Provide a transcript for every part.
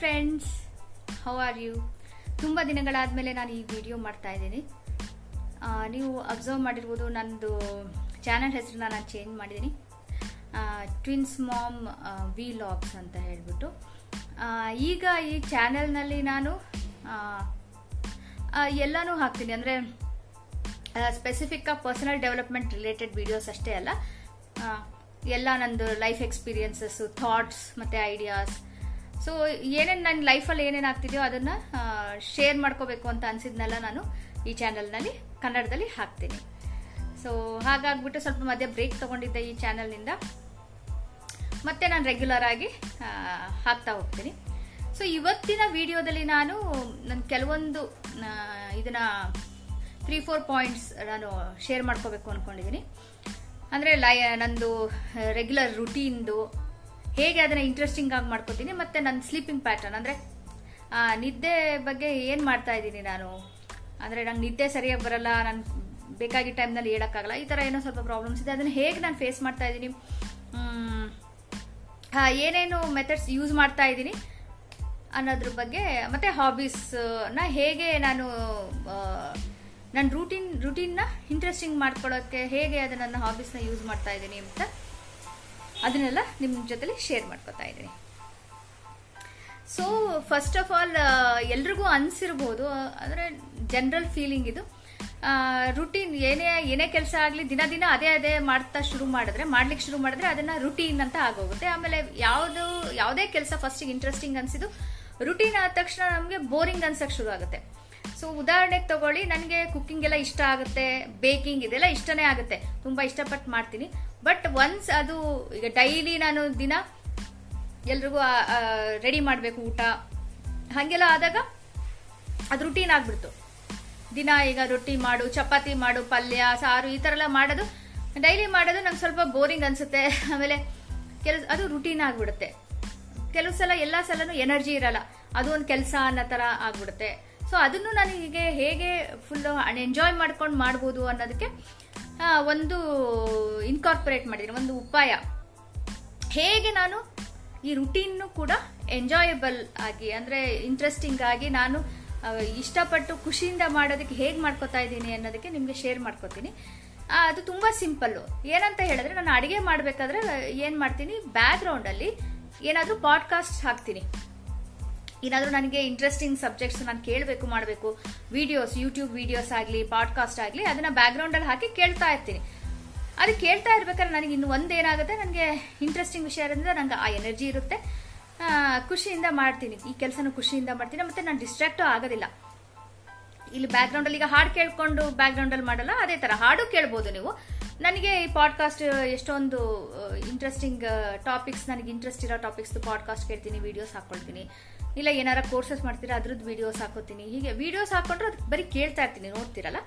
Friends how are you ತುಂಬ ದಿನಗಳಾದಮೇಲೆ ನಾನು ಈ ವಿಡಿಯೋ ಮಾಡ್ತಾ ಇದ್ದೀನಿ. ನೀವು ಅಬ್ಸರ್ವ್ ಮಾಡಿರ್ಬೋದು ನನ್ನದು ಚಾನಲ್ ಹೆಸರನ್ನ ನಾನು ಚೇಂಜ್ ಮಾಡಿದ್ದೀನಿ. ಟ್ವಿನ್ಸ್ ಮಾಮ್ ವಿ ಲಾಗ್ಸ್ ಅಂತ ಹೇಳಿಬಿಟ್ಟು. ಈಗ ಈ ಚಾನೆಲ್ನಲ್ಲಿ ನಾನು ಎಲ್ಲನೂ ಹಾಕ್ತೀನಿ. ಅಂದರೆ specific personal development related videos ಅಷ್ಟೇ ಅಲ್ಲ. ಎಲ್ಲ ನಂದು ಲೈಫ್ ಎಕ್ಸ್ಪೀರಿಯನ್ಸಸ್ಸು ಥಾಟ್ಸ್ ಮತ್ತು ಐಡಿಯಾಸ್ ಸೊ ಏನೇನು ನನ್ನ ಲೈಫಲ್ಲಿ ಏನೇನು ಆಗ್ತಿದೆಯೋ ಅದನ್ನು ಶೇರ್ ಮಾಡ್ಕೋಬೇಕು ಅಂತ ಅನಿಸಿದ್ನೆಲ್ಲ ನಾನು, ಈ ಚಾನಲ್ನಲ್ಲಿ ಕನ್ನಡದಲ್ಲಿ ಹಾಕ್ತೀನಿ. ಸೊ ಹಾಗಾಗ್ಬಿಟ್ಟು ಸ್ವಲ್ಪ ಮಧ್ಯೆ ಬ್ರೇಕ್ ತೊಗೊಂಡಿದ್ದೆ ಈ ಚಾನಲ್ನಿಂದ ಮತ್ತೆ ನಾನು ರೆಗ್ಯುಲರ್ ಆಗಿ ಹಾಕ್ತಾ ಹೋಗ್ತೀನಿ. ಸೊ ಇವತ್ತಿನ ವಿಡಿಯೋದಲ್ಲಿ ನಾನು ನನ್ನ ಕೆಲವೊಂದು ಇದನ್ನ ತ್ರೀ ಫೋರ್ ಪಾಯಿಂಟ್ಸ್ ನಾನು ಶೇರ್ ಮಾಡ್ಕೋಬೇಕು ಅಂದ್ಕೊಂಡಿದ್ದೀನಿ ಅಂದರೆ ಲೈ ನಂದು ರೆಗ್ಯುಲರ್ ರುಟೀನ್ದು ಹೇಗೆ ಅದನ್ನು ಇಂಟ್ರೆಸ್ಟಿಂಗ್ ಆಗಿ ಮಾಡ್ಕೋತೀನಿ ಮತ್ತು ನನ್ನ ಸ್ಲೀಪಿಂಗ್ ಪ್ಯಾಟರ್ನ್ ಅಂದರೆ ನಿದ್ದೆ ಬಗ್ಗೆ ಏನು ಮಾಡ್ತಾ ಇದ್ದೀನಿ ನಾನು? ಅಂದರೆ ನಂಗೆ ನಿದ್ದೆ ಸರಿಯಾಗಿ ಬರಲ್ಲ, ನಾನು ಬೇಕಾಗಿ ಟೈಮ್ನಲ್ಲಿ ಹೇಳೋಕ್ಕಾಗಲ್ಲ, ಈ ಥರ ಏನೋ ಸ್ವಲ್ಪ ಪ್ರಾಬ್ಲಮ್ಸ್ ಇದೆ. ಅದನ್ನು ಹೇಗೆ ನಾನು ಫೇಸ್ ಮಾಡ್ತಾ ಇದ್ದೀನಿ? ಏನೇನು ಮೆಥಡ್ಸ್ ಯೂಸ್ ಮಾಡ್ತಾ ಇದ್ದೀನಿ ಅನ್ನೋದ್ರ ಬಗ್ಗೆ, ಮತ್ತೆ ಹಾಬೀಸ್ನ ಹೇಗೆ ನಾನು ನನ್ನ ರೂಟೀನ್ ರೂಟೀನ್ನ ಇಂಟ್ರೆಸ್ಟಿಂಗ್ ಮಾಡ್ಕೊಳ್ಳೋಕ್ಕೆ ಹೇಗೆ ಅದು ನನ್ನ ಹಾಬೀಸ್ನ ಯೂಸ್ ಮಾಡ್ತಾ ಇದ್ದೀನಿ ಅಂತ ಅದನ್ನೆಲ್ಲ ನಿಮ್ಮ ಜೊತೆಲಿ ಶೇರ್ ಮಾಡ್ಕೋತಾ ಇದ್ದೀನಿ ಸೊ ಫಸ್ಟ್ ಆಫ್ ಆಲ್ ಎಲ್ರಿಗೂ ಅನ್ಸಿರ್ಬೋದು, ಅಂದರೆ ಜನರಲ್ ಫೀಲಿಂಗ್ ಇದು. ರುಟೀನ್ ಏನೇ ಏನೇ ಕೆಲಸ ಆಗಲಿ, ದಿನ ದಿನ ಅದೇ ಅದೇ ಮಾಡ್ತಾ ಶುರು ಮಾಡಿದ್ರೆ ಮಾಡ್ಲಿಕ್ಕೆ ಶುರು ಮಾಡಿದ್ರೆ ಅದನ್ನ ರುಟೀನ್ ಅಂತ ಆಗೋಗುತ್ತೆ. ಆಮೇಲೆ ಯಾವುದು, ಯಾವುದೇ ಕೆಲಸ ಫಸ್ಟಿಗೆ ಇಂಟ್ರೆಸ್ಟಿಂಗ್ ಅನ್ಸಿದ್ದು ರುಟೀನ್ ಆದ ತಕ್ಷಣ ನಮಗೆ ಬೋರಿಂಗ್ ಅನ್ಸಕ್ ಶುರು ಆಗುತ್ತೆ. ಸೊ ಉದಾಹರಣೆಗೆ ತಗೊಳ್ಳಿ, ನನಗೆ ಕುಕ್ಕಿಂಗ್ ಎಲ್ಲ ಇಷ್ಟ ಆಗುತ್ತೆ ಬೇಕಿಂಗ್ ಇದೆಲ್ಲ ಇಷ್ಟನೇ ಆಗುತ್ತೆ. ತುಂಬ ಇಷ್ಟಪಟ್ಟು ಮಾಡ್ತೀನಿ. ಬಟ್ ಒನ್ಸ್ ಅದು, ಈಗ ಡೈಲಿ ನಾನು ದಿನ ಎಲ್ರಿಗೂ ರೆಡಿ ಮಾಡಬೇಕು ಊಟ. ಹಾಗೆಲ್ಲ ಆದಾಗ ಅದು ರುಟೀನ್ ಆಗ್ಬಿಡ್ತು. ದಿನ ಈಗ ರೊಟ್ಟಿ ಮಾಡು, ಚಪಾತಿ ಮಾಡು, ಪಲ್ಯ, ಸಾರು, ಈ ಥರ ಎಲ್ಲ ಮಾಡೋದು. ಡೈಲಿ ಮಾಡೋದು ನಂಗೆ ಸ್ವಲ್ಪ ಬೋರಿಂಗ್ ಅನಿಸುತ್ತೆ. ಆಮೇಲೆ ಕೆಲಸ ಅದು ರುಟೀನ್ ಆಗಿಬಿಡುತ್ತೆ. ಕೆಲವು ಸಲ ಎಲ್ಲ ಸಲನೂ ಎನರ್ಜಿ ಇರಲ್ಲ. ಅದು ಒಂದು ಕೆಲಸ ಅನ್ನೋ ಥರ ಆಗ್ಬಿಡುತ್ತೆ. ಸೊ ಅದನ್ನು ನಾನು ಹೀಗೆ ಹೇಗೆ ಫುಲ್ಲು ಎಂಜಾಯ್ ಮಾಡ್ಕೊಂಡು ಮಾಡ್ಬೋದು ಅನ್ನೋದಕ್ಕೆ ಒಂದು ಇನ್ಕಾರ್ಪೊರೇಟ್ ಮಾಡಿದ್ದೀನಿ ಒಂದು ಉಪಾಯ. ಹೇಗೆ ನಾನು ಈ ರುಟೀನ್ನು ಕೂಡ ಎಂಜಾಯಬಲ್ ಆಗಿ, ಅಂದರೆ ಇಂಟ್ರೆಸ್ಟಿಂಗ್ ಆಗಿ ನಾನು ಇಷ್ಟಪಟ್ಟು ಖುಷಿಯಿಂದ ಮಾಡೋದಕ್ಕೆ ಹೇಗೆ ಮಾಡ್ಕೋತಾ ಇದ್ದೀನಿ ಅನ್ನೋದಕ್ಕೆ ನಿಮಗೆ ಶೇರ್ ಮಾಡ್ಕೋತೀನಿ. ಅದು ತುಂಬ ಸಿಂಪಲ್ಲು ಏನಂತ ಹೇಳಿದ್ರೆ, ನಾನು ಅಡುಗೆ ಮಾಡಬೇಕಾದ್ರೆ ಏನು ಮಾಡ್ತೀನಿ ಬ್ಯಾಕ್ಗ್ರೌಂಡಲ್ಲಿ ಏನಾದರೂ ಪಾಡ್ಕಾಸ್ಟ್ ಹಾಕ್ತೀನಿ. ಏನಾದರೂ ನನಗೆ ಇಂಟ್ರೆಸ್ಟಿಂಗ್ ಸಬ್ಜೆಕ್ಟ್ಸ್ ನಾನು ಕೇಳಬೇಕು, ಮಾಡಬೇಕು ವಿಡಿಯೋಸ್ ಯೂಟ್ಯೂಬ್ ವಿಡಿಯೋಸ್ ಆಗಲಿ ಪಾಡ್ಕಾಸ್ಟ್ ಆಗಲಿ, ಅದನ್ನು ಬ್ಯಾಕ್ಗ್ರೌಂಡಲ್ಲಿ ಹಾಕಿ ಕೇಳ್ತಾ ಇರ್ತೀನಿ. ಅದು ಕೇಳ್ತಾ ಇರ್ಬೇಕಾದ್ರೆ ನನಗೆ ಇನ್ನು ಒಂದೇನಾಗುತ್ತೆ ನನಗೆ ಇಂಟ್ರೆಸ್ಟಿಂಗ್ ವಿಷಯ ಅಂದರೆ ನಂಗೆ ಆ ಎನರ್ಜಿ ಇರುತ್ತೆ. ಖುಷಿಯಿಂದ ಮಾಡ್ತೀನಿ. ಈ ಕೆಲಸನ ಖುಷಿಯಿಂದ ಮಾಡ್ತೀನಿ. ಮತ್ತು ನಾನು ಡಿಸ್ಟ್ರಾಕ್ಟು ಆಗೋದಿಲ್ಲ. ಇಲ್ಲಿ ಬ್ಯಾಕ್ಗ್ರೌಂಡ್ ಅಲ್ಲಿ ಈಗ ಹಾಡು ಕೇಳ್ಕೊಂಡು ಬ್ಯಾಕ್ಗ್ರೌಂಡ್ ಅಲ್ಲಿ ಮಾಡಲ್ಲ, ಅದೇ ಥರ ಹಾಡು ಕೇಳ್ಬೋದು ನೀವು. ನನಗೆ ಈ ಪಾಡ್ಕಾಸ್ಟ್ ಎಷ್ಟೊಂದು ಇಂಟ್ರೆಸ್ಟಿಂಗ್ ಟಾಪಿಕ್ಸ್ ನನಗೆ ಇಂಟ್ರೆಸ್ಟ್ ಇರೋ ಟಾಪಿಕ್ಸ್ ಪಾಡ್ಕಾಸ್ಟ್ ಕೇಳ್ತೀನಿ ವೀಡಿಯೋಸ್ ಹಾಕೊಳ್ತೀನಿ. ಇಲ್ಲ ಏನಾರ ಕೋರ್ಸಸ್ ಮಾಡ್ತೀರಾ ಅದ್ರದ್ದು ವಿಡಿಯೋಸ್ ಹಾಕೋತೀನಿ. ಹೀಗೆ ವಿಡಿಯೋಸ್ ಹಾಕೊಂಡ್ರೆ ಅದಕ್ಕೆ ಬರೀ ಕೇಳ್ತಾ ಇರ್ತೀನಿ ನೋಡ್ತಿರಲ್ಲ?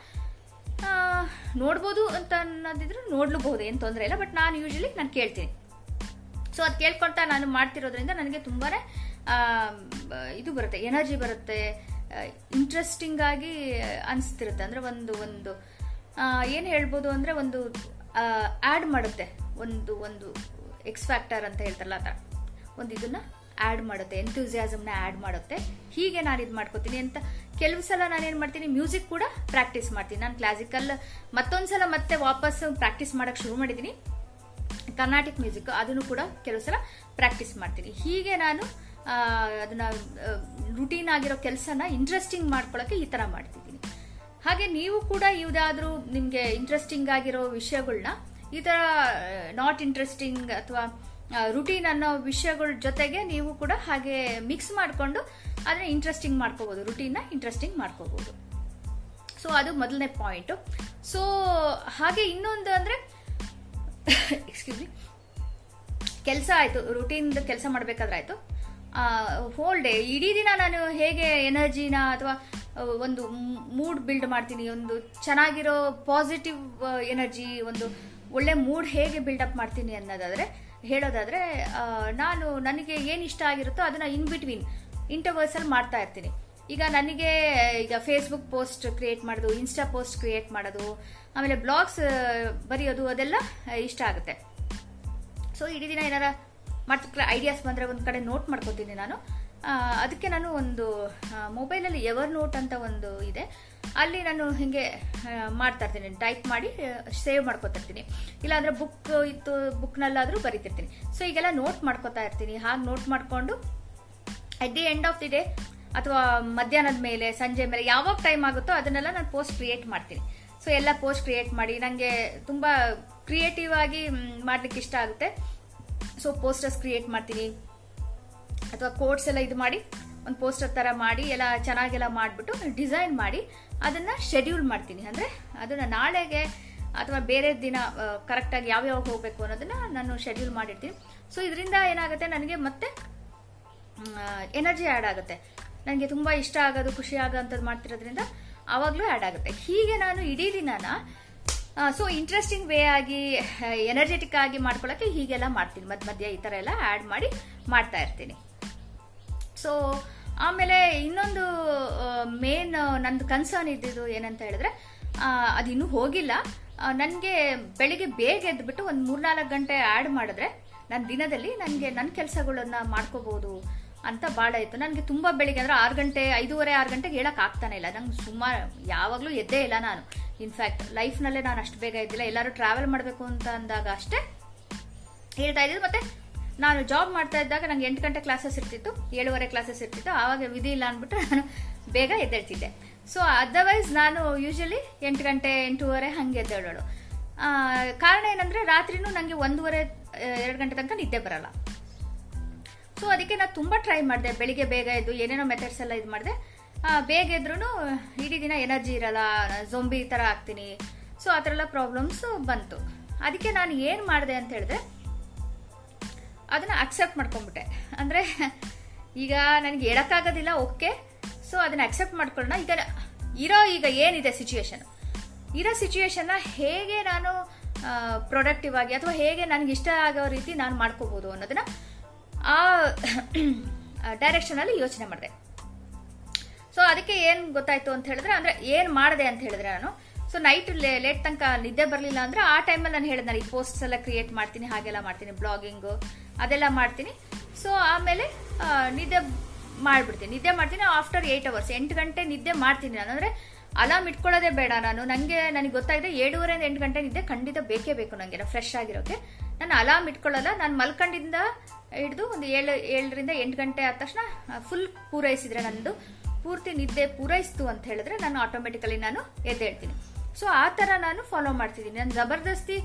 ನೋಡ್ಬೋದು ಅಂತ ಅನ್ನೋದಿದ್ರೆ ನೋಡ್ಲೂಬಹುದು ಏನು ತೊಂದರೆ ಇಲ್ಲ ಬಟ್ ನಾನು ಯೂಶಲಿ ನಾನು ಕೇಳ್ತೀನಿ. ಸೊ ಅದು ಕೇಳ್ಕೊಳ್ತಾ ನಾನು ಮಾಡ್ತಿರೋದ್ರಿಂದ ನನಗೆ ತುಂಬಾನೇ ಆ, ಇದು ಬರುತ್ತೆ ಎನರ್ಜಿ ಬರುತ್ತೆ ಇಂಟ್ರೆಸ್ಟಿಂಗ್ ಆಗಿ ಅನಿಸ್ತಿರುತ್ತೆ. ಅಂದರೆ ಒಂದು ಒಂದು ಏನು ಹೇಳ್ಬೋದು ಅಂದರೆ ಒಂದು ಆ್ಯಡ್ ಮಾಡುತ್ತೆ. ಒಂದು ಒಂದು ಎಕ್ಸ್ ಫ್ಯಾಕ್ಟರ್ ಅಂತ ಹೇಳ್ತಾರಲ್ಲ ಆ ಥರ. ಒಂದು ಇದನ್ನ ಆ್ಯಡ್ ಮಾಡುತ್ತೆ ಎಂಥೂಸಿಯಾಸಮ್ನ ಆ್ಯಡ್ ಮಾಡುತ್ತೆ. ಹೀಗೆ ನಾನು ಇದು ಮಾಡ್ಕೋತೀನಿ ಅಂತ ಕೆಲವು ಸಲ ನಾನು ಏನು ಮಾಡ್ತೀನಿ ಮ್ಯೂಸಿಕ್ ಕೂಡ ಪ್ರಾಕ್ಟೀಸ್ ಮಾಡ್ತೀನಿ. ನಾನು ಕ್ಲಾಸಿಕಲ್ ಮತ್ತೊಂದ್ಸಲ ಮತ್ತೆ ವಾಪಸ್ ಪ್ರಾಕ್ಟೀಸ್ ಮಾಡೋಕೆ ಶುರು ಮಾಡಿದ್ದೀನಿ ಕರ್ನಾಟಿಕ್ ಮ್ಯೂಸಿಕ್ ಅದನ್ನು ಕೂಡ ಕೆಲವು ಸಲ ಪ್ರಾಕ್ಟೀಸ್ ಮಾಡ್ತೀನಿ. ಹೀಗೆ ನಾನು ಅದನ್ನ ರುಟೀನ್ ಆಗಿರೋ ಕೆಲಸನ ಇಂಟ್ರೆಸ್ಟಿಂಗ್ ಮಾಡ್ಕೊಳ್ಳೋಕೆ ಈ ಥರ ಮಾಡ್ತಿದ್ದೀನಿ. ಹಾಗೆ ನೀವು ಕೂಡ ಯಾವುದಾದ್ರೂ ನಿಮಗೆ ಇಂಟ್ರೆಸ್ಟಿಂಗ್ ಆಗಿರೋ ವಿಷಯಗಳನ್ನ ಈ ಥರ ನಾಟ್ ಇಂಟ್ರೆಸ್ಟಿಂಗ್ ಅಥವಾ ರುಟೀನ್ ಅನ್ನೋ ವಿಷಯಗಳ ಜೊತೆಗೆ ನೀವು ಕೂಡ ಹಾಗೆ ಮಿಕ್ಸ್ ಮಾಡಿಕೊಂಡು ಅದನ್ನ ಇಂಟ್ರೆಸ್ಟಿಂಗ್ ಮಾಡ್ಕೋಬಹುದು ರುಟೀನ್ನ ಇಂಟ್ರೆಸ್ಟಿಂಗ್ ಮಾಡ್ಕೋಬಹುದು ಸೊ ಅದು ಮೊದಲನೇ ಪಾಯಿಂಟು ಸೊ ಹಾಗೆ ಇನ್ನೊಂದು ಅಂದ್ರೆ ಎಕ್ಸ್ಕ್ಯೂಸ್ ಮಿ ಕೆಲಸ ಆಯ್ತು. ರುಟೀನ್ ಕೆಲಸ ಮಾಡ್ಬೇಕಾದ್ರೆ ಆಯ್ತು. ಹೋಲ್ ಡೇ ಇಡೀ ದಿನ ನಾನು ಹೇಗೆ ಎನರ್ಜಿನ ಅಥವಾ ಒಂದು ಮೂಡ್ ಬಿಲ್ಡ್ ಮಾಡ್ತೀನಿ, ಒಂದು ಚೆನ್ನಾಗಿರೋ ಪಾಸಿಟಿವ್ ಎನರ್ಜಿ ಒಂದು ಒಳ್ಳೆ ಮೂಡ್ ಹೇಗೆ ಬಿಲ್ಡಪ್ ಮಾಡ್ತೀನಿ ಅನ್ನೋದಾದ್ರೆ ಹೇಳೋದಾದ್ರೆ ನಾನು ನನಗೆ ಏನು ಇಷ್ಟ ಆಗಿರುತ್ತೋ ಅದನ್ನ ಇನ್ ಬಿಟ್ವೀನ್ ಇಂಟರ್ವರ್ಸಲ್ಲಿ ಮಾಡ್ತಾ ಇರ್ತೀನಿ. ಈಗ ನನಗೆ, ಈಗ ಫೇಸ್ಬುಕ್ ಪೋಸ್ಟ್ ಕ್ರಿಯೇಟ್ ಮಾಡೋದು ಇನ್ಸ್ಟಾ ಪೋಸ್ಟ್ ಕ್ರಿಯೇಟ್ ಮಾಡೋದು, ಆಮೇಲೆ ಬ್ಲಾಗ್ಸ್ ಬರೆಯೋದು, ಅದೆಲ್ಲ ಇಷ್ಟ ಆಗುತ್ತೆ. ಸೊ ಇಡೀ ದಿನ ಏನಾರ ಮಾಡ್ತಿರ್ತಾರೆ ಐಡಿಯಾಸ್ ಬಂದರೆ ಒಂದು ಕಡೆ ನೋಟ್ ಮಾಡ್ಕೋತೀನಿ ನಾನು. ಅದಕ್ಕೆ ನಾನು ಒಂದು ಮೊಬೈಲಲ್ಲಿ ಎವರ್ ನೋಟ್ ಅಂತ ಒಂದು ಇದೆ. ಅಲ್ಲಿ ನಾನು ಹಿಂಗೆ ಮಾಡ್ತಾ ಇರ್ತೀನಿ. ಟೈಪ್ ಮಾಡಿ ಸೇವ್ ಮಾಡ್ಕೊತಾ ಇರ್ತೀನಿ. ಇಲ್ಲಾಂದ್ರೆ ಬುಕ್ ಇತ್ತು ಬುಕ್ನಲ್ಲಾದರೂ ಬರಿತಿರ್ತೀನಿ. ಸೊ ಈಗೆಲ್ಲ ನೋಟ್ ಮಾಡ್ಕೊತಾ ಇರ್ತೀನಿ. ಹಾಗೆ ನೋಟ್ ಮಾಡಿಕೊಂಡು at the end of the day ಅಥವಾ ಮಧ್ಯಾಹ್ನದ ಮೇಲೆ, ಸಂಜೆ ಮೇಲೆ, ಯಾವಾಗ ಟೈಮ್ ಆಗುತ್ತೋ ಅದನ್ನೆಲ್ಲ ನಾನು ಪೋಸ್ಟ್ ಕ್ರಿಯೇಟ್ ಮಾಡ್ತೀನಿ. ಸೊ ಎಲ್ಲ ಪೋಸ್ಟ್ ಕ್ರಿಯೇಟ್ ಮಾಡಿ ನನಗೆ ತುಂಬ ಕ್ರಿಯೇಟಿವ್ ಆಗಿ ಮಾಡ್ಲಿಕ್ಕೆ ಇಷ್ಟ ಆಗುತ್ತೆ. ಸೊ ಪೋಸ್ಟರ್ಸ್ ಕ್ರಿಯೇಟ್ ಮಾಡ್ತೀನಿ. ಅಥವಾ ಕೋಟ್ಸ್ ಎಲ್ಲ ಇದು ಮಾಡಿ ಒಂದು ಪೋಸ್ಟರ್ ಥರ ಮಾಡಿ, ಎಲ್ಲ ಚೆನ್ನಾಗೆಲ್ಲ ಮಾಡಿಬಿಟ್ಟು ಡಿಸೈನ್ ಮಾಡಿ ಅದನ್ನು ಶೆಡ್ಯೂಲ್ ಮಾಡ್ತೀನಿ. ಅಂದರೆ ಅದನ್ನು ನಾಳೆಗೆ ಅಥವಾ ಬೇರೆ ದಿನ ಕರೆಕ್ಟಾಗಿ ಯಾವ್ಯಾವ ಹೋಗಬೇಕು ಅನ್ನೋದನ್ನ ನಾನು ಶೆಡ್ಯೂಲ್ ಮಾಡಿರ್ತೀನಿ. ಸೊ ಇದರಿಂದ ಏನಾಗುತ್ತೆ? ನನಗೆ ಮತ್ತೆ ಎನರ್ಜಿ ಆ್ಯಡ್ ಆಗುತ್ತೆ. ನನಗೆ ತುಂಬ ಇಷ್ಟ ಆಗೋದು, ಖುಷಿ ಆಗೋಂಥದ್ದು ಮಾಡ್ತಿರೋದ್ರಿಂದ ಆವಾಗಲೂ ಆ್ಯಡ್ ಆಗುತ್ತೆ. ಹೀಗೆ ನಾನು ಇಡೀ ದಿನಾನ ಸೊ ಇಂಟ್ರೆಸ್ಟಿಂಗ್ ವೇ ಆಗಿ ಎನರ್ಜೆಟಿಕ್ ಆಗಿ ಮಾಡ್ಕೊಳ್ಳೋಕ್ಕೆ ಹೀಗೆಲ್ಲ ಮಾಡ್ತೀನಿ. ಮಧ್ಯ ಮಧ್ಯ ಈ ಥರ ಎಲ್ಲ ಆ್ಯಡ್ ಮಾಡಿ ಮಾಡ್ತಾ ಇರ್ತೀನಿ. ಸೊ ಆಮೇಲೆ ಇನ್ನೊಂದು ಮೇನ್ ನಂದು ಕನ್ಸರ್ನ್ ಇದ್ದಿದ್ದು ಏನಂತ ಹೇಳಿದ್ರೆ ಅದು ಇನ್ನೂ ಹೋಗಿಲ್ಲ. ನನಗೆ ಬೆಳಿಗ್ಗೆ ಬೇಗ ಎದ್ಬಿಟ್ಟು ಒಂದು ಮೂರ್ನಾಲ್ಕು ಗಂಟೆ ಆ್ಯಡ್ ಮಾಡಿದ್ರೆ ನನ್ನ ದಿನದಲ್ಲಿ ನನಗೆ ನನ್ನ ಕೆಲಸಗಳನ್ನು ಮಾಡ್ಕೋಬೋದು ಅಂತ ಭಾಳ ಇತ್ತು. ನನಗೆ ತುಂಬ ಬೆಳಿಗ್ಗೆ ಅಂದರೆ ಆರು ಗಂಟೆ, ಐದೂವರೆ, ಆರು ಗಂಟೆಗೆ ಹೇಳೋಕ್ಕಾಗ್ತಾನೆ ಇಲ್ಲ. ನಂಗೆ ಸುಮಾರು ಯಾವಾಗಲೂ ಎದ್ದೇ ಇಲ್ಲ ನಾನು. ಇನ್ಫ್ಯಾಕ್ಟ್ ಲೈಫ್ನಲ್ಲೇ ನಾನು ಅಷ್ಟು ಬೇಗ ಇದ್ದಿಲ್ಲ ಎಲ್ಲರೂ ಟ್ರಾವೆಲ್ ಮಾಡಬೇಕು ಅಂತ ಅಂದಾಗ ಅಷ್ಟೇ ಹೇಳ್ತಾ ಇದ್ದಿದ್ದು. ಮತ್ತೆ ನಾನು ಜಾಬ್ ಮಾಡ್ತಾ ಇದ್ದಾಗ ನಂಗೆ ಎಂಟು ಗಂಟೆ ಕ್ಲಾಸಸ್ ಇರ್ತಿತ್ತು, ಏಳುವರೆ ಕ್ಲಾಸಸ್ ಇರ್ತಿತ್ತು, ಆವಾಗ ವಿಧಿ ಇಲ್ಲ ಅಂದ್ಬಿಟ್ಟು ನಾನು ಬೇಗ ಎದ್ದೇಳ್ತಿದ್ದೆ. ಸೊ ಅದರ್ವೈಸ್ ನಾನು ಯೂಶಲಿ ಎಂಟು ಗಂಟೆ, ಎಂಟೂವರೆ ಹಂಗೆ ಎದ್ದೇಳೋಳು. ಕಾರಣ ಏನಂದ್ರೆ ರಾತ್ರಿನೂ ನನಗೆ ಒಂದೂವರೆ ಎರಡು ಗಂಟೆ ತನಕ ನಿದ್ದೆ ಬರಲ್ಲ. ಸೊ ಅದಕ್ಕೆ ನಾನು ತುಂಬ ಟ್ರೈ ಮಾಡಿದೆ. ಬೆಳಿಗ್ಗೆ ಬೇಗ ಎದ್ದು ಏನೇನೋ ಮೆಥಡ್ಸ್ ಎಲ್ಲ ಇದು ಮಾಡಿದೆ. ಬೇಗ ಎದ್ರೂ ಇಡೀ ದಿನ ಎನರ್ಜಿ ಇರಲ್ಲ ಜೊಂಬಿ ಥರ ಆಗ್ತೀನಿ. ಸೊ ಆ ಥರ ಎಲ್ಲ ಪ್ರಾಬ್ಲಮ್ಸ್ ಬಂತು. ಅದಕ್ಕೆ ನಾನು ಏನು ಮಾಡಿದೆ ಅಂತ ಹೇಳಿದ್ರೆ ಅದನ್ನ ಅಕ್ಸೆಪ್ಟ್ ಮಾಡ್ಕೊಂಬಿಟ್ಟೆ ಅಂದರೆ, ಈಗ ನನಗೆ ಹೇಳೋಕ್ಕಾಗೋದಿಲ್ಲ ಓಕೆ ಸೊ ಅದನ್ನ ಅಕ್ಸೆಪ್ಟ್ ಮಾಡ್ಕೊಳ್ಳೋಣ. ಈಗ ಇರೋ, ಈಗ ಏನಿದೆ ಸಿಚುವೇಶನ್ ಇರೋ ಸಿಚುವೇಶನ್ನ ಹೇಗೆ ನಾನು ಪ್ರೊಡಕ್ಟಿವ್ ಆಗಿ, ಅಥವಾ ಹೇಗೆ ನನಗೆ ಇಷ್ಟ ಆಗೋ ರೀತಿ ನಾನು ಮಾಡ್ಕೋಬೋದು ಅನ್ನೋದನ್ನ ಆ ಡೈರೆಕ್ಷನಲ್ಲಿ ಯೋಚನೆ ಮಾಡಿದೆ. ಸೊ ಅದಕ್ಕೆ ಏನು ಗೊತ್ತಾಯ್ತು ಅಂತ ಹೇಳಿದ್ರೆ, ಅಂದರೆ ಏನು ಮಾಡಿದೆ ಅಂತ ಹೇಳಿದ್ರೆ ನಾನು ಸೊ ನೈಟ್ ಲೇಟ್ ತನಕ ನಿದ್ದೆ ಬರಲಿಲ್ಲ ಅಂದ್ರೆ ಆ ಟೈಮಲ್ಲಿ ನಾನು ಹೇಳಿದ್ನಲ್ಲ ಈ ಪೋಸ್ಟ್ಸ್ ಎಲ್ಲ ಕ್ರಿಯೇಟ್ ಮಾಡ್ತೀನಿ, ಹಾಗೆಲ್ಲ ಮಾಡ್ತೀನಿ ಬ್ಲಾಗಿಂಗು ಅದೆಲ್ಲ ಮಾಡ್ತೀನಿ. ಸೊ ಆಮೇಲೆ ನಿದ್ದೆ ಮಾಡ್ಬಿಡ್ತೀನಿ. ನಿದ್ದೆ ಮಾಡ್ತೀನಿ ಆಫ್ಟರ್ ಏಟ್ ಅವರ್ಸ್ ಎಂಟು ಗಂಟೆ ನಿದ್ದೆ ಮಾಡ್ತೀನಿ ನಾನು. ಅಂದರೆ ಅಲಾರ್ಮ್ ಇಟ್ಕೊಳ್ಳೋದೇ ಬೇಡ ನಾನು. ನನಗೆ ನನಗೆ ಗೊತ್ತಾಗಿದೆ ಏಳುವರೆಯಿಂದ ಎಂಟು ಗಂಟೆ ನಿದ್ದೆ ಖಂಡಿತ ಬೇಕೇ ಬೇಕು ನನಗೆ ಫ್ರೆಶ್ ಆಗಿರೋಕೆ. ನಾನು ಅಲಾರ್ಮ್ ಇಟ್ಕೊಳ್ಳಲ್ಲ, ನಾನು ಮಲ್ಕೊಂಡಿಂದ ಹಿಡಿದು ಒಂದು ಏಳು, ಏಳರಿಂದ ಎಂಟು ಗಂಟೆ ಆದ ತಕ್ಷಣ ಫುಲ್ ಪೂರೈಸಿದ್ರೆ ನನ್ನದು ಪೂರ್ತಿ ನಿದ್ದೆ ಪೂರೈಸ್ತು ಅಂತ ಹೇಳಿದ್ರೆ ನಾನು ಆಟೋಮೆಟಿಕಲಿ ನಾನು ಎದ್ದೇಳ್ತೀನಿ. ಸೊ ಆ ಥರ ನಾನು ಫಾಲೋ ಮಾಡ್ತಿದ್ದೀನಿ. ನಾನು ಜಬರ್ದಸ್ತಿ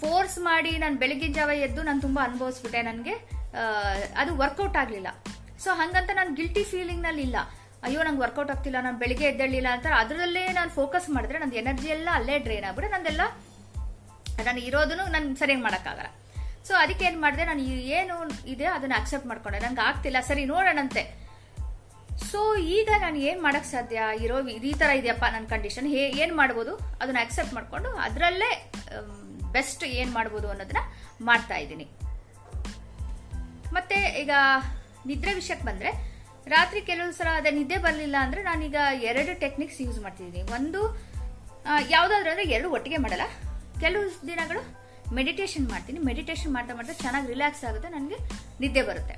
ಫೋರ್ಸ್ ಮಾಡಿ ನಾನು ಬೆಳಗಿನ ಜಾವ ಎದ್ದು ನಾನು ತುಂಬ ಅನುಭವಿಸ್ಬಿಟ್ಟೆ ನನಗೆ. ಅದು ವರ್ಕೌಟ್ ಆಗಲಿಲ್ಲ. ಸೊ ಹಂಗಂತ ನಾನು ಗಿಲ್ಟಿ ಫೀಲಿಂಗ್ನಲ್ಲಿ ಇಲ್ಲ. ಅಯ್ಯೋ, ನಂಗೆ ವರ್ಕೌಟ್ ಆಗ್ತಿಲ್ಲ, ನಾನು ಬೆಳಿಗ್ಗೆ ಎದ್ದೇಳಿಲ್ಲ ಅಂತ ಅದರಲ್ಲೇ ನಾನು ಫೋಕಸ್ ಮಾಡಿದ್ರೆ ನಂದು ಎನರ್ಜಿ ಎಲ್ಲ ಅಲ್ಲೇ ಡ್ರೈನ್ ಆಗ್ಬಿಟ್ಟು ನಂದೆಲ್ಲ ನಾನು ಇರೋದನ್ನು ನಾನು ಸರಿಯಾಗಿ ಮಾಡೋಕ್ಕಾಗಲ್ಲ. ಸೊ ಅದಕ್ಕೆ ಏನು ಮಾಡಿದೆ, ನಾನು ಏನು ಇದೆ ಅದನ್ನ ಅಕ್ಸೆಪ್ಟ್ ಮಾಡ್ಕೊಂಡೆ. ನಂಗೆ ಆಗ್ತಿಲ್ಲ. ಸರಿ, ನೋಡೋಣಂತೆ. ಸೊ ಈಗ ನಾನು ಏನು ಮಾಡಕ್ ಸಾಧ್ಯ? ಇರೋ ಈ ತರ ಇದೆಯಪ್ಪ ನನ್ನ ಕಂಡೀಷನ್ ಹೇ ಏನು ಮಾಡ್ಬೋದು? ಅದನ್ನ ಅಕ್ಸೆಪ್ಟ್ ಮಾಡ್ಕೊಂಡು ಅದರಲ್ಲೇ ಬೆಸ್ಟ್ ಏನು ಮಾಡ್ಬೋದು ಅನ್ನೋದನ್ನ ಮಾಡ್ತಾ ಇದ್ದೀನಿ. ಮತ್ತೆ ಈಗ ನಿದ್ರೆ ವಿಷಯಕ್ಕೆ ಬಂದ್ರೆ, ರಾತ್ರಿ ಕೆಲವು ಸಲ ಅದೇ ನಿದ್ದೆ ಬರಲಿಲ್ಲ ಅಂದ್ರೆ ನಾನೀಗ ಎರಡು ಟೆಕ್ನಿಕ್ಸ್ ಯೂಸ್ ಮಾಡ್ತಿದ್ದೀನಿ. ಒಂದು ಯಾವ್ದಾದ್ರು ಅಂದ್ರೆ ಎರಡು ಒಟ್ಟಿಗೆ ಮಾಡಲ್ಲ. ಕೆಲವು ದಿನಗಳು ಮೆಡಿಟೇಷನ್ ಮಾಡ್ತೀನಿ. ಮೆಡಿಟೇಷನ್ ಮಾಡ್ತಾ ಮಾಡ್ತಾ ಚೆನ್ನಾಗಿ ರಿಲ್ಯಾಕ್ಸ್ ಆಗುತ್ತೆ, ನನಗೆ ನಿದ್ದೆ ಬರುತ್ತೆ.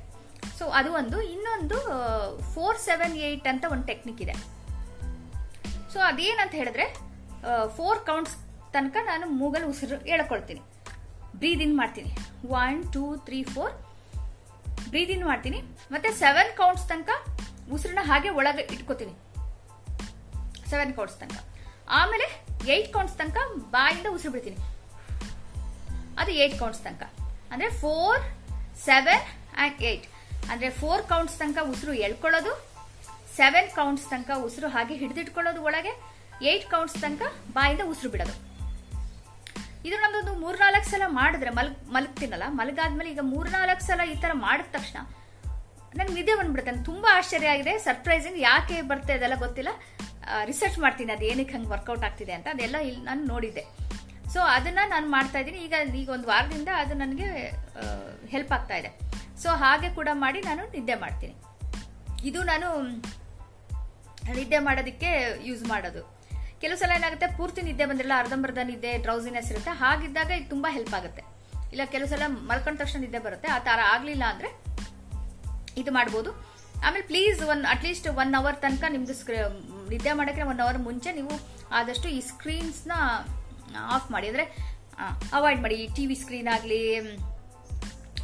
ಸೊ ಅದು ಒಂದು. ಇನ್ನೊಂದು ಫೋರ್ ಸೆವೆನ್ ಏಯ್ಟ್ ಅಂತ ಒಂದು ಟೆಕ್ನಿಕ್ ಇದೆ. ಸೊ ಅದೇನಂತ ಹೇಳಿದ್ರೆ ಫೋರ್ ಕೌಂಟ್ಸ್ ತನಕ ನಾನು ಮೂಗಲ್ ಉಸಿರು ಎಳ್ಕೊಳ್ತೀನಿ. ಬ್ರೀದ್ ಇನ್ ಮಾಡ್ತೀನಿ. One two three four breathe in ಮಾಡ್ತೀನಿ. ಮತ್ತೆ ಸೆವೆನ್ ಕೌಂಟ್ಸ್ ತನಕ ಉಸಿರನ್ನ ಹಾಗೆ ಒಳಗೆ ಇಟ್ಕೋತೀನಿ. ಸೆವೆನ್ ಕೌಂಟ್ಸ್ ತನಕ. ಆಮೇಲೆ ಏಟ್ ಕೌಂಟ್ಸ್ ತನಕ ಬಾಯಿಂದ ಉಸಿರು ಬಿಡ್ತೀನಿ. ಅದು ಏಟ್ ಕೌಂಟ್ಸ್ ತನಕ. ಅಂದ್ರೆ ಫೋರ್ ಸೆವೆನ್ ಆ್ಯಂಡ್ ಏಟ್ ಅಂದ್ರೆ ಫೋರ್ ಕೌಂಟ್ಸ್ ತನಕ ಉಸಿರು ಎಳ್ಕೊಳ್ಳೋದು ಸೆವೆನ್ ಕೌಂಟ್ಸ್ ತನಕ ಉಸಿರು ಹಾಗೆ ಹಿಡಿದಿಟ್ಕೊಳ್ಳೋದು ಒಳಗೆ ಏಟ್ ಕೌಂಟ್ಸ್ ತನಕ ಬಾಯಿಂದ ಉಸಿರು ಬಿಡೋದು. ಇದು ನಮ್ದೊಂದು ಮೂರ್ನಾಲ್ಕು ಸಲ ಮಾಡಿದ್ರೆ, ಮಲ್, ಮಲಗ್ತೀನಲ್ಲ, ಮಲಗಾದ್ಮೇಲೆ ಈಗ ಮೂರ್ನಾಲ್ಕು ಸಲ ಈ ತರ ಮಾಡಿದ ತಕ್ಷಣ ನನಗೆ ನಿದ್ದೆ ಬಂದ್ಬಿಡುತ್ತೆ, ನಂಗೆ ತುಂಬಾ ಆಶ್ಚರ್ಯ ಆಗಿದೆ ಸರ್ಪ್ರೈಸಿಂಗ್ ಯಾಕೆ ಬರ್ತಾ ಇದೆಲ್ಲ ಗೊತ್ತಿಲ್ಲ. ರಿಸರ್ಚ್ ಮಾಡ್ತೀನಿ, ಅದು ಏನಕ್ಕೆ ಹಂಗೆ ವರ್ಕೌಟ್ ಆಗ್ತಿದೆ ಅಂತ, ಅದೆಲ್ಲ ಇಲ್ಲಿ ನಾನು ನೋಡಿದ್ದೆ. ಸೊ ಅದನ್ನ ನಾನು ಮಾಡ್ತಾ ಇದ್ದೀನಿ, ಈಗ ಈಗ ಒಂದು ವಾರದಿಂದ ಅದು ನನಗೆ ಹೆಲ್ಪ್ ಆಗ್ತಾ ಇದೆ. ಸೊ ಹಾಗೆ ಕೂಡ ಮಾಡಿ ನಾನು ನಿದ್ದೆ ಮಾಡ್ತೀನಿ. ಇದು ನಾನು ನಿದ್ದೆ ಮಾಡೋದಕ್ಕೆ ಯೂಸ್ ಮಾಡೋದು. ಕೆಲವು ಸಲ ಏನಾಗುತ್ತೆ, ಪೂರ್ತಿ ನಿದ್ದೆ ಬಂದಿರಲ್ಲ, ಅರ್ಧಂಬರ್ಧ ನಿದ್ದೆ ಡ್ರೌಸಿನೆಸ್ ಇರುತ್ತೆ. ಹಾಗಿದ್ದಾಗ ಇದು ತುಂಬ ಹೆಲ್ಪ್ ಆಗುತ್ತೆ. ಇಲ್ಲ ಕೆಲವು ಸಲ ಮಲ್ಕೊಂಡ ತಕ್ಷಣ ನಿದ್ದೆ ಬರುತ್ತೆ. ಆ ಥರ ಆಗಲಿಲ್ಲ ಅಂದರೆ ಇದು ಮಾಡ್ಬೋದು. ಆಮೇಲೆ please one at least one hour ತನಕ ನಿಮ್ಮದು ಸ್ಕ್ರೀ ನಿದ್ದೆ ಮಾಡೋಕ್ಕೆ ಒನ್ ಅವರ್ ಮುಂಚೆ ನೀವು ಆದಷ್ಟು ಈ ಸ್ಕ್ರೀನ್ಸ್ನ ಆಫ್ ಮಾಡಿ. ಅಂದರೆ ಅವಾಯ್ಡ್ ಮಾಡಿ. ಟಿ ವಿ ಸ್ಕ್ರೀನ್ ಆಗಲಿ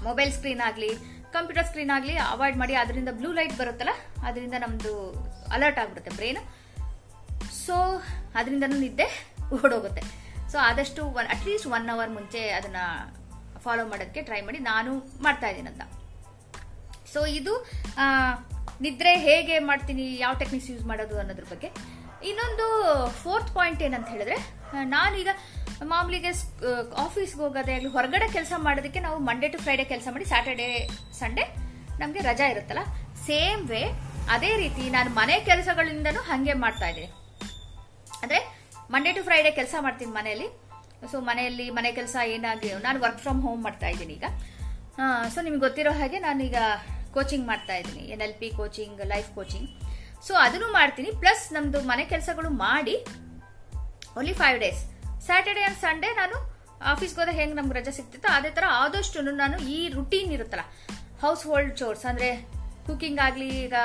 ಮೊಬೈಲ್ ಸ್ಕ್ರೀನ್ ಆಗಲಿ ಕಂಪ್ಯೂಟರ್ ಸ್ಕ್ರೀನ್ ಆಗಲಿ ಅವಾಯ್ಡ್ ಮಾಡಿ ಅದರಿಂದ ಬ್ಲೂ ಲೈಟ್ ಬರುತ್ತಲ್ಲ, ಅದರಿಂದ ನಮ್ಮದು ಅಲರ್ಟ್ ಆಗಿಬಿಡುತ್ತೆ ಬ್ರೈನ್ ಸೊ ಅದರಿಂದನೂ ನಿದ್ದೆ ಓಡೋಗುತ್ತೆ. ಸೊ ಆದಷ್ಟು one at least one hour ಮುಂಚೆ ಅದನ್ನು ಫಾಲೋ ಮಾಡೋದಕ್ಕೆ ಟ್ರೈ ಮಾಡಿ ನಾನು ಮಾಡ್ತಾ ಇದ್ದೀನಂತ ಸೊ ಇದು ನಿದ್ರೆ ಹೇಗೆ ಮಾಡ್ತೀನಿ, ಯಾವ ಟೆಕ್ನಿಕ್ಸ್ ಯೂಸ್ ಮಾಡೋದು ಅನ್ನೋದ್ರ ಬಗ್ಗೆ. ಇನ್ನೊಂದು ಫೋರ್ತ್ ಪಾಯಿಂಟ್ ಏನಂತ ಹೇಳಿದ್ರೆ ನಾನೀಗ ಮಾಮೂಲಿಗೆ ಆಫೀಸ್ಗೆ ಹೋಗೋದೇ ಆಗಲಿ, ಹೊರಗಡೆ ಕೆಲಸ ಮಾಡೋದಕ್ಕೆ ನಾವು ಮಂಡೇ ಟು ಫ್ರೈಡೆ ಕೆಲಸ ಮಾಡಿ ಸ್ಯಾಟರ್ಡೇ ಸಂಡೇ ನಮಗೆ ರಜಾ ಇರುತ್ತಲ್ಲ? ಸೇಮ್ ವೇ ಅದೇ ರೀತಿ ನಾನು ಮನೆ ಕೆಲಸಗಳಿಂದನೂ ಹಾಗೆ ಮಾಡ್ತಾ ಇದ್ದೀನಿ. ಅಂದರೆ ಮಂಡೇ ಟು ಫ್ರೈಡೆ ಕೆಲಸ ಮಾಡ್ತೀನಿ ಮನೆಯಲ್ಲಿ. ಸೊ ಮನೆಯಲ್ಲಿ ಮನೆ ಕೆಲಸ ಏನಾಗಿ, ನಾನು ವರ್ಕ್ ಫ್ರಮ್ ಹೋಮ್ ಮಾಡ್ತಾ ಇದ್ದೀನಿ ಈಗ. ಸೊ ನಿಮ್ಗೆ ಗೊತ್ತಿರೋ ಹಾಗೆ ನಾನೀಗ ಕೋಚಿಂಗ್ ಮಾಡ್ತಾ ಇದ್ದೀನಿ N L P coaching life coaching so ಅದನ್ನು ಮಾಡ್ತೀನಿ. ಪ್ಲಸ್ ನಮ್ದು ಮನೆ ಕೆಲಸಗಳು ಮಾಡಿ only five days Saturday and Sunday ನಾನು ಆಫೀಸ್ಗೆ ಹೋದಾಗ ಹೆಂಗೆ ನಮ್ಗೆ ರಜೆ ಸಿಗ್ತಿತ್ತೋ ಅದೇ ಥರ ಆದಷ್ಟು ನಾನು ಈ ರುಟೀನ್ ಇರುತ್ತಲ್ಲ ಹೌಸ್ ಹೋಲ್ಡ್ ಚೋರ್ಸ್ ಅಂದರೆ ಕುಕಿಂಗ್ ಆಗಲಿ ಈಗ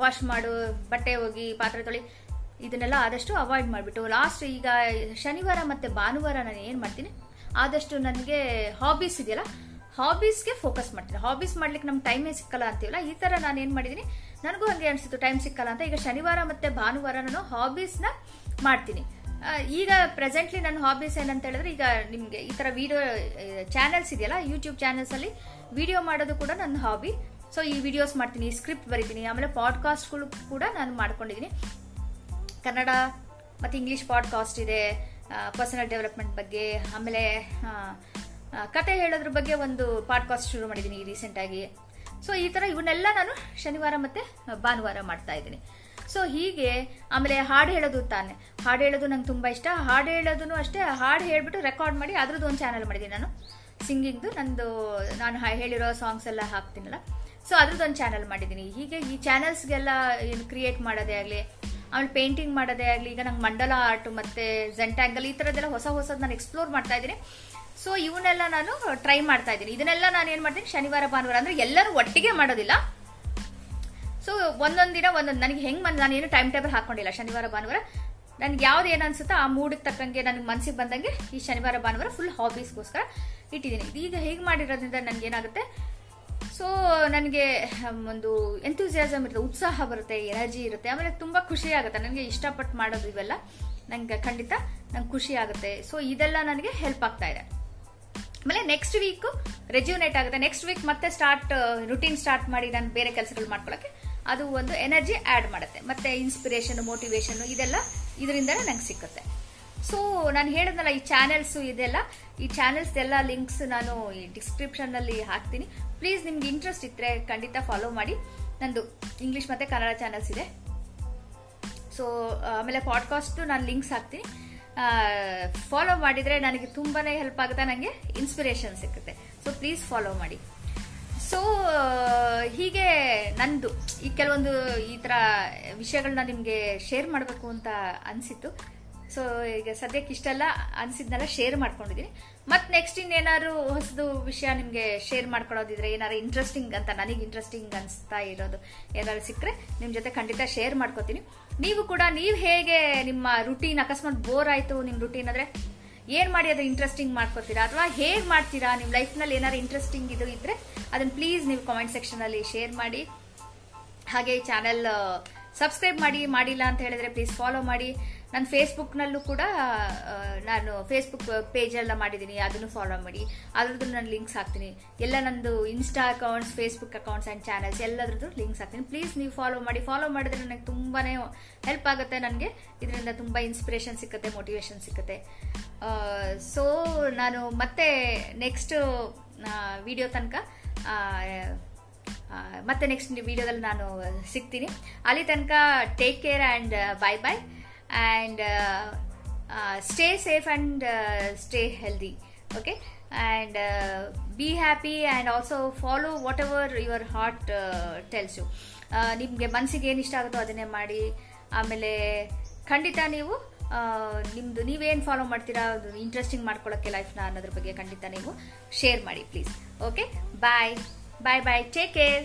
ವಾಶ್ ಮಾಡು, ಬಟ್ಟೆ ಹೋಗಿ ಪಾತ್ರೆ ತೊಳಿ, ಇದನ್ನೆಲ್ಲ ಆದಷ್ಟು ಅವಾಯ್ಡ್ ಮಾಡಿಬಿಟ್ಟು ಲಾಸ್ಟ್ ಈಗ ಶನಿವಾರ ಮತ್ತು ಭಾನುವಾರ ನಾನು ಏನು ಮಾಡ್ತೀನಿ, ಆದಷ್ಟು ನನಗೆ ಹಾಬೀಸ್ ಇದೆಯಲ್ಲ ಹಾಬೀಸ್ಗೆ ಫೋಕಸ್ ಮಾಡ್ತೀನಿ. ಹಾಬೀಸ್ ಮಾಡ್ಲಿಕ್ಕೆ ನಮ್ಗೆ ಟೈಮೇ ಸಿಕ್ಕಲ್ಲ ಅಂತೀವಲ್ಲ, ಈ ಥರ ನಾನು ಏನು ಮಾಡಿದ್ದೀನಿ ನನಗೂ ಹಾಗೆ ಅನಿಸ್ತು ಟೈಮ್ ಸಿಕ್ಕಲ್ಲ ಅಂತ. ಈಗ ಶನಿವಾರ ಮತ್ತು ಭಾನುವಾರ ನಾನು ಹಾಬೀಸ್ನ ಮಾಡ್ತೀನಿ. ಈಗ ಪ್ರೆಸೆಂಟ್ಲಿ ನನ್ನ ಹಾಬೀಸ್ ಏನಂತ ಹೇಳಿದ್ರೆ ಈಗ ನಿಮಗೆ ಈ ಥರ ವಿಡಿಯೋ ಚಾನೆಲ್ಸ್ ಇದೆಯಲ್ಲ ಯೂಟ್ಯೂಬ್ ಚಾನೆಲ್ಸಲ್ಲಿ ವಿಡಿಯೋ ಮಾಡೋದು ಕೂಡ ನನ್ನ ಹಾಬಿ ಸೊ ಈ ವಿಡಿಯೋಸ್ ಮಾಡ್ತೀನಿ ಸ್ಕ್ರಿಪ್ಟ್ ಬರಿತೀನಿ, ಆಮೇಲೆ ಪಾಡ್ಕಾಸ್ಟ್ಗಳು ಕೂಡ ನಾನು ಮಾಡ್ಕೊಂಡಿದ್ದೀನಿ. ಕನ್ನಡ ಮತ್ತು ಇಂಗ್ಲೀಷ್ ಪಾಡ್ಕಾಸ್ಟ್ ಇದೆ ಪರ್ಸನಲ್ ಡೆವಲಪ್ಮೆಂಟ್ ಬಗ್ಗೆ, ಆಮೇಲೆ ಕತೆ ಹೇಳೋದ್ರ ಬಗ್ಗೆ ಒಂದು ಪಾಡ್ಕಾಸ್ಟ್ ಶುರು ಮಾಡಿದ್ದೀನಿ ರೀಸೆಂಟಾಗಿ ಸೊ ಈ ಥರ ಇವನ್ನೆಲ್ಲ ನಾನು ಶನಿವಾರ ಮತ್ತು ಭಾನುವಾರ ಮಾಡ್ತಾ ಇದ್ದೀನಿ. ಸೊ ಹೀಗೆ, ಆಮೇಲೆ ಹಾಡು ಹೇಳೋದು ತಾನೆ. ಹಾಡು ಹೇಳೋದು ನಂಗೆ ತುಂಬ ಇಷ್ಟ. ಹಾಡು ಹೇಳೋದು ಅಷ್ಟೇ, ಹಾಡು ಹೇಳ್ಬಿಟ್ಟು ರೆಕಾರ್ಡ್ ಮಾಡಿ ಅದ್ರದ್ದು ಒಂದು ಚಾನಲ್ ಮಾಡಿದ್ದೀನಿ ನಾನು. ಸಿಂಗಿಂಗ್ದು ನಂದು, ನಾನು ಹೇಳಿರೋ ಸಾಂಗ್ಸ್ ಎಲ್ಲ ಹಾಕ್ತೀನಲ್ಲ. ಸೊ ಅದ್ರದ್ದೊಂದು ಚಾನಲ್ ಮಾಡಿದ್ದೀನಿ ಹೀಗೆ ಈ ಚಾನಲ್ಸ್ಗೆಲ್ಲ ಏನು ಕ್ರಿಯೇಟ್ ಮಾಡೋದೇ ಆಗಲಿ, ಆಮೇಲೆ ಪೇಂಟಿಂಗ್ ಮಾಡೋದೇ ಆಗಲಿ, ಈಗ ನಂಗೆ ಮಂಡಲ ಆರ್ಟ್ ಮತ್ತು ಜೆಂಟ್ಯಾಂಗಲ್ ಈ ಥರದ್ದೆಲ್ಲ ಹೊಸ ಹೊಸದು ನಾನು ಎಕ್ಸ್ಪ್ಲೋರ್ ಮಾಡ್ತಾ ಇದ್ದೀನಿ. ಸೊ ಇವನ್ನೆಲ್ಲ ನಾನು ಟ್ರೈ ಮಾಡ್ತಾ ಇದ್ದೀನಿ. ಇದನ್ನೆಲ್ಲ ನಾನು ಏನು ಮಾಡ್ತೀನಿ? ಶನಿವಾರ, ಭಾನುವಾರ, ಅಂದರೆ ಎಲ್ಲರೂ ಒಟ್ಟಿಗೆ ಮಾಡೋದಿಲ್ಲ. ಸೊ ಒಂದೊಂದು ದಿನ ಒಂದೊಂದು ನನಗೆ ಹೆಂಗ್ ನಾನು ಏನು ಟೈಮ್ ಟೇಬಲ್ ಹಾಕೊಂಡಿಲ್ಲ. ಶನಿವಾರ, ಭಾನುವಾರ. ನನಗೆ ಯಾವ್ದು ಏನು ಅನ್ಸುತ್ತೋ ಆ ಮೂಡಿಗೆ ತಕ್ಕಂಗೆ ನನಗೆ ಮನಸ್ಸಿಗೆ ಬಂದಂಗೆ ಈ ಶನಿವಾರ, ಭಾನುವಾರ ಫುಲ್ ಹಾಬೀಸ್ಗೋಸ್ಕರ ಇಟ್ಟಿದ್ದೀನಿ ಈಗ ಹೇಗೆ ಮಾಡಿರೋದ್ರಿಂದ ನನ್ಗೆ ಏನಾಗುತ್ತೆ? ಸೊ ನನಗೆ ಒಂದು ಎಂಥೂಸಿಯಾಸಮ್ ಇರುತ್ತೆ, ಉತ್ಸಾಹ ಬರುತ್ತೆ ಎನರ್ಜಿ ಇರುತ್ತೆ. ಆಮೇಲೆ ತುಂಬ ಖುಷಿ ಆಗುತ್ತೆ. ನನಗೆ ಇಷ್ಟಪಟ್ಟು ಮಾಡೋದು ಇವೆಲ್ಲ. ನನಗೆ ಖಂಡಿತ ನಂಗೆ ಖುಷಿ ಆಗುತ್ತೆ. ಸೊ ಇದೆಲ್ಲ ನನಗೆ ಹೆಲ್ಪ್ ಆಗ್ತಾ ಇದೆ. ಆಮೇಲೆ ನೆಕ್ಸ್ಟ್ ವೀಕು ರೆಜ್ಯೂನೇಟ್ ಆಗುತ್ತೆ. ನೆಕ್ಸ್ಟ್ ವೀಕ್ ಮತ್ತೆ ಸ್ಟಾರ್ಟ್ ರುಟೀನ್ ಸ್ಟಾರ್ಟ್ ಮಾಡಿ ನಾನು ಬೇರೆ ಕೆಲಸಗಳು ಮಾಡ್ಕೊಳ್ಳೋಕೆ ಅದು ಒಂದು ಎನರ್ಜಿ ಆ್ಯಡ್ ಮಾಡುತ್ತೆ. ಮತ್ತೆ ಇನ್ಸ್ಪಿರೇಷನ್ ಮೋಟಿವೇಶನ್ ಇದೆಲ್ಲ ಇದರಿಂದ ನಂಗೆ ಸಿಕ್ಕುತ್ತೆ. ಸೊ ನಾನು ಹೇಳಿದ್ನಲ್ಲ, ಈ ಚಾನೆಲ್ಸ್ ಇದೆಲ್ಲ, ಈ ಚಾನೆಲ್ಸ್ ಎಲ್ಲ ಲಿಂಕ್ಸ್ ನಾನು ಈ ಡಿಸ್ಕ್ರಿಪ್ಷನ್ ಅಲ್ಲಿ ಹಾಕ್ತೀನಿ. ಪ್ಲೀಸ್ ನಿಮ್ಗೆ ಇಂಟ್ರೆಸ್ಟ್ ಇದ್ರೆ ಖಂಡಿತ ಫಾಲೋ ಮಾಡಿ. ನಂದು ಇಂಗ್ಲಿಷ್ ಮತ್ತೆ ಕನ್ನಡ ಚಾನೆಲ್ಸ್ ಇದೆ. ಸೊ ಆಮೇಲೆ ಪಾಡ್ಕಾಸ್ಟ್ ನಾನು ಲಿಂಕ್ಸ್ ಹಾಕ್ತೀನಿ. ಫಾಲೋ ಮಾಡಿದರೆ ನನಗೆ ತುಂಬಾನೇ ಹೆಲ್ಪ್ ಆಗುತ್ತೆ ನನಗೆ ಇನ್ಸ್ಪಿರೇಷನ್ ಸಿಗುತ್ತೆ ಸೊ ಪ್ಲೀಸ್ ಫಾಲೋ ಮಾಡಿ. ಸೊ ಹೀಗೆ ನಂದು ಈ ಕೆಲವೊಂದು ಈ ಥರ ವಿಷಯಗಳನ್ನ ನಿಮಗೆ ಶೇರ್ ಮಾಡಬೇಕು ಅಂತ ಅನಿಸಿತ್ತು. ಸೊ ಈಗ ಸದ್ಯಕ್ಕೆ ಇಷ್ಟೆಲ್ಲ ಅನ್ಸಿದ್ನೆಲ್ಲ ಶೇರ್ ಮಾಡ್ಕೊಂಡಿದ್ದೀನಿ ಮತ್ತೆ ನೆಕ್ಸ್ಟ್ ಇನ್ನೇನಾದ್ರು ಹೊಸದು ವಿಷಯ ನಿಮಗೆ ಶೇರ್ ಮಾಡ್ಕೊಳ್ಳೋದಿದ್ರೆ ಏನಾದ್ರು ಇಂಟ್ರೆಸ್ಟಿಂಗ್ ಅಂತ ನನಗೆ ಇಂಟ್ರೆಸ್ಟಿಂಗ್ ಅನಿಸ್ತಾ ಇರೋದು ಏನಾದ್ರು ಸಿಕ್ಕರೆ ನಿಮ್ಮ ಜೊತೆ ಖಂಡಿತ ಶೇರ್ ಮಾಡ್ಕೋತೀನಿ. ನೀವು ಕೂಡ ನೀವು ಹೇಗೆ ನಿಮ್ಮ ರುಟೀನ್ ಅಕಸ್ಮಾತ್ ಬೋರ್ ಆಯಿತು ನಿಮ್ಮ ರುಟೀನ್ ಅಂದರೆ ಏನು ಮಾಡಿ ಅದು ಇಂಟ್ರೆಸ್ಟಿಂಗ್ ಮಾಡ್ಕೋತೀರಾ? ಅಥವಾ ಹೇಗೆ ಮಾಡ್ತೀರಾ? ನಿಮ್ಮ ಲೈಫ್ನಲ್ಲಿ ಏನಾದ್ರು ಇಂಟ್ರೆಸ್ಟಿಂಗ್ ಇದು ಇದ್ರೆ ಅದನ್ನ ಪ್ಲೀಸ್ ನೀವು ಕಾಮೆಂಟ್ ಸೆಕ್ಷನಲ್ಲಿ ಶೇರ್ ಮಾಡಿ. ಹಾಗೆ ಚಾನೆಲ್ ಸಬ್ಸ್ಕ್ರೈಬ್ ಮಾಡಿ, ಮಾಡಿಲ್ಲ ಅಂತ ಹೇಳಿದ್ರೆ ಪ್ಲೀಸ್ ಫಾಲೋ ಮಾಡಿ. ನನ್ನ ಫೇಸ್ಬುಕ್ನಲ್ಲೂ ಕೂಡ ನಾನು ಫೇಸ್ಬುಕ್ ಪೇಜೆಲ್ಲ ಮಾಡಿದ್ದೀನಿ ಅದನ್ನು ಫಾಲೋ ಮಾಡಿ. ಅದ್ರದ್ದು ನಾನು ಲಿಂಕ್ಸ್ ಹಾಕ್ತೀನಿ. ಎಲ್ಲ ನಂದು Insta accounts Facebook accounts and channels ಎಲ್ಲದ್ರದ್ದು links ಹಾಕ್ತೀನಿ. ಪ್ಲೀಸ್ ನೀವು ಫಾಲೋ ಮಾಡಿ. ಫಾಲೋ ಮಾಡಿದ್ರೆ ನನಗೆ ತುಂಬಾ ಹೆಲ್ಪ್ ಆಗುತ್ತೆ ನನಗೆ. ಇದರಿಂದ ತುಂಬ ಇನ್ಸ್ಪಿರೇಷನ್ ಸಿಕ್ಕತ್ತೆ ಮೋಟಿವೇಶನ್ ಸಿಗುತ್ತೆ ಸೊ ನಾನು ಮತ್ತೆ ನೆಕ್ಸ್ಟ್ ವಿಡಿಯೋ ತನಕ ಮತ್ತೆ ನೆಕ್ಸ್ಟ್ ವಿಡಿಯೋದಲ್ಲಿ ನಾನು ಸಿಗ್ತೀನಿ. ಅಲ್ಲಿ ತನಕ take care and bye bye and stay safe and stay healthy okay and be happy and also follow whatever your heart tells you ನಿಮಗೆ ಮನಸ್ಸಿಗೆ ಏನು ಇಷ್ಟ ಆಗುತ್ತೋ ಅದನ್ನೇ ಮಾಡಿ. ಆಮೇಲೆ ಖಂಡಿತ ನೀವು ಆ, ನಿಮ್ದು ನೀವೇನು ಫಾಲೋ ಮಾಡ್ತೀರಾ? ಇಂಟ್ರೆಸ್ಟಿಂಗ್ ಮಾಡ್ಕೊಳ್ಳೋಕ್ಕೆ ಲೈಫ್ನ ಅನ್ನೋದ್ರ ಬಗ್ಗೆ ಖಂಡಿತ ನೀವು ಶೇರ್ ಮಾಡಿ please okay bye bye bye take care